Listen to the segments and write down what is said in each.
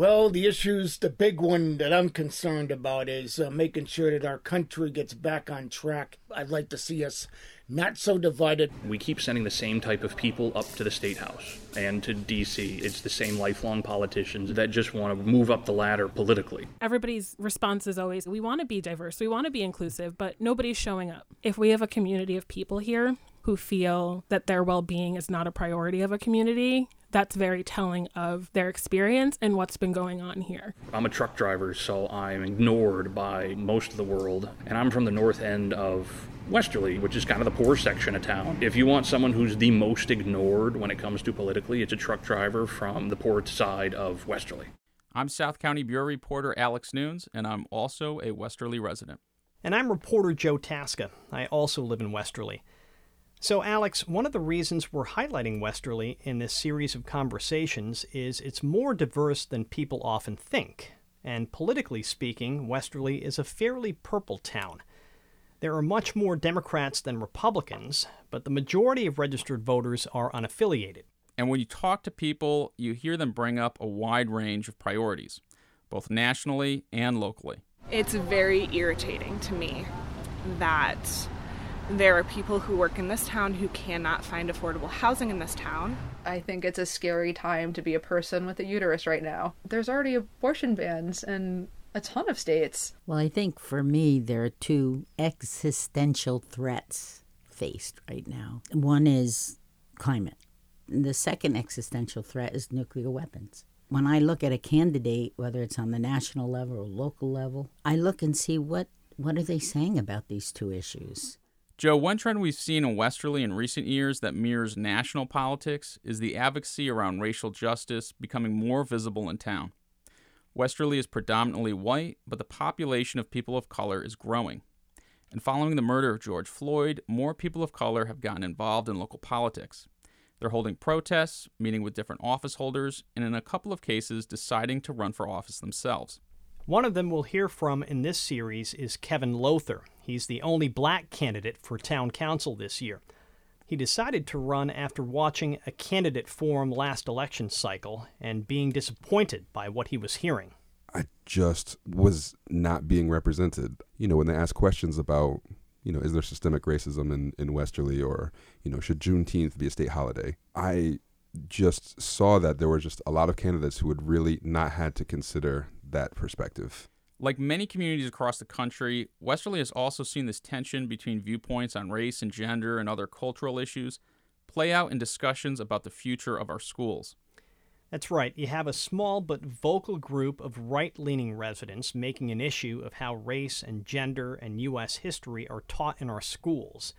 Well, the issues, the big one that I'm concerned about is uh, making sure that our country gets back on track. I'd like to see us not so divided. We keep sending the same type of people up to the state house and to DC. It's the same lifelong politicians that just want to move up the ladder politically. Everybody's response is always we want to be diverse, we want to be inclusive, but nobody's showing up. If we have a community of people here who feel that their well being is not a priority of a community, that's very telling of their experience and what's been going on here. I'm a truck driver, so I'm ignored by most of the world, and I'm from the north end of Westerly, which is kind of the poor section of town. If you want someone who's the most ignored when it comes to politically, it's a truck driver from the poor side of Westerly. I'm South County Bureau reporter Alex Nunes, and I'm also a Westerly resident. And I'm reporter Joe Tasca. I also live in Westerly. So, Alex, one of the reasons we're highlighting Westerly in this series of conversations is it's more diverse than people often think. And politically speaking, Westerly is a fairly purple town. There are much more Democrats than Republicans, but the majority of registered voters are unaffiliated. And when you talk to people, you hear them bring up a wide range of priorities, both nationally and locally. It's very irritating to me that there are people who work in this town who cannot find affordable housing in this town. I think it's a scary time to be a person with a uterus right now. There's already abortion bans in a ton of states. Well, I think for me, there are two existential threats faced right now. One is climate, the second existential threat is nuclear weapons. When I look at a candidate, whether it's on the national level or local level, I look and see what, what are they saying about these two issues. Joe, one trend we've seen in Westerly in recent years that mirrors national politics is the advocacy around racial justice becoming more visible in town. Westerly is predominantly white, but the population of people of color is growing. And following the murder of George Floyd, more people of color have gotten involved in local politics. They're holding protests, meeting with different office holders, and in a couple of cases, deciding to run for office themselves. One of them we'll hear from in this series is Kevin Lowther. He's the only black candidate for town council this year. He decided to run after watching a candidate forum last election cycle and being disappointed by what he was hearing. I just was not being represented. You know, when they ask questions about, you know, is there systemic racism in, in Westerly or, you know, should Juneteenth be a state holiday? I just saw that there were just a lot of candidates who had really not had to consider that perspective. Like many communities across the country, Westerly has also seen this tension between viewpoints on race and gender and other cultural issues play out in discussions about the future of our schools. That's right. You have a small but vocal group of right leaning residents making an issue of how race and gender and U.S. history are taught in our schools.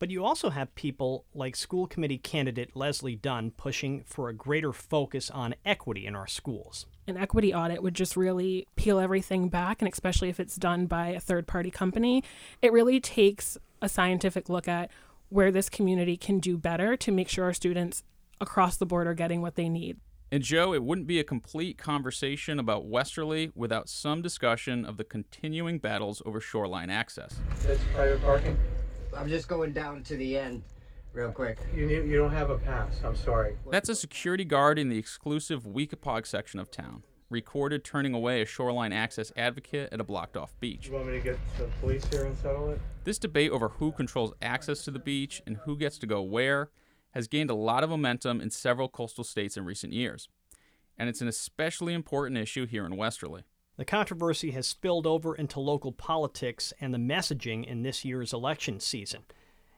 But you also have people like school committee candidate Leslie Dunn pushing for a greater focus on equity in our schools. An equity audit would just really peel everything back, and especially if it's done by a third party company, it really takes a scientific look at where this community can do better to make sure our students across the board are getting what they need. And Joe, it wouldn't be a complete conversation about Westerly without some discussion of the continuing battles over shoreline access. That's private parking? I'm just going down to the end real quick. You need, you don't have a pass. I'm sorry. That's a security guard in the exclusive Weekapaug section of town, recorded turning away a shoreline access advocate at a blocked off beach. You want me to get the police here and settle it? This debate over who controls access to the beach and who gets to go where has gained a lot of momentum in several coastal states in recent years. And it's an especially important issue here in Westerly. The controversy has spilled over into local politics and the messaging in this year's election season,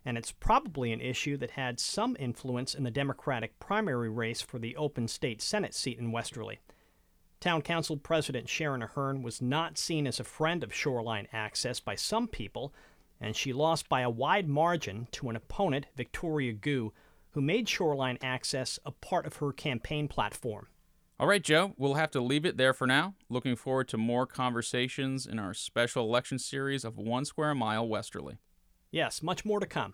and it's probably an issue that had some influence in the Democratic primary race for the open state Senate seat in Westerly. Town Council President Sharon Ahern was not seen as a friend of shoreline access by some people, and she lost by a wide margin to an opponent, Victoria Gu, who made shoreline access a part of her campaign platform. All right, Joe, we'll have to leave it there for now. Looking forward to more conversations in our special election series of One Square Mile Westerly. Yes, much more to come.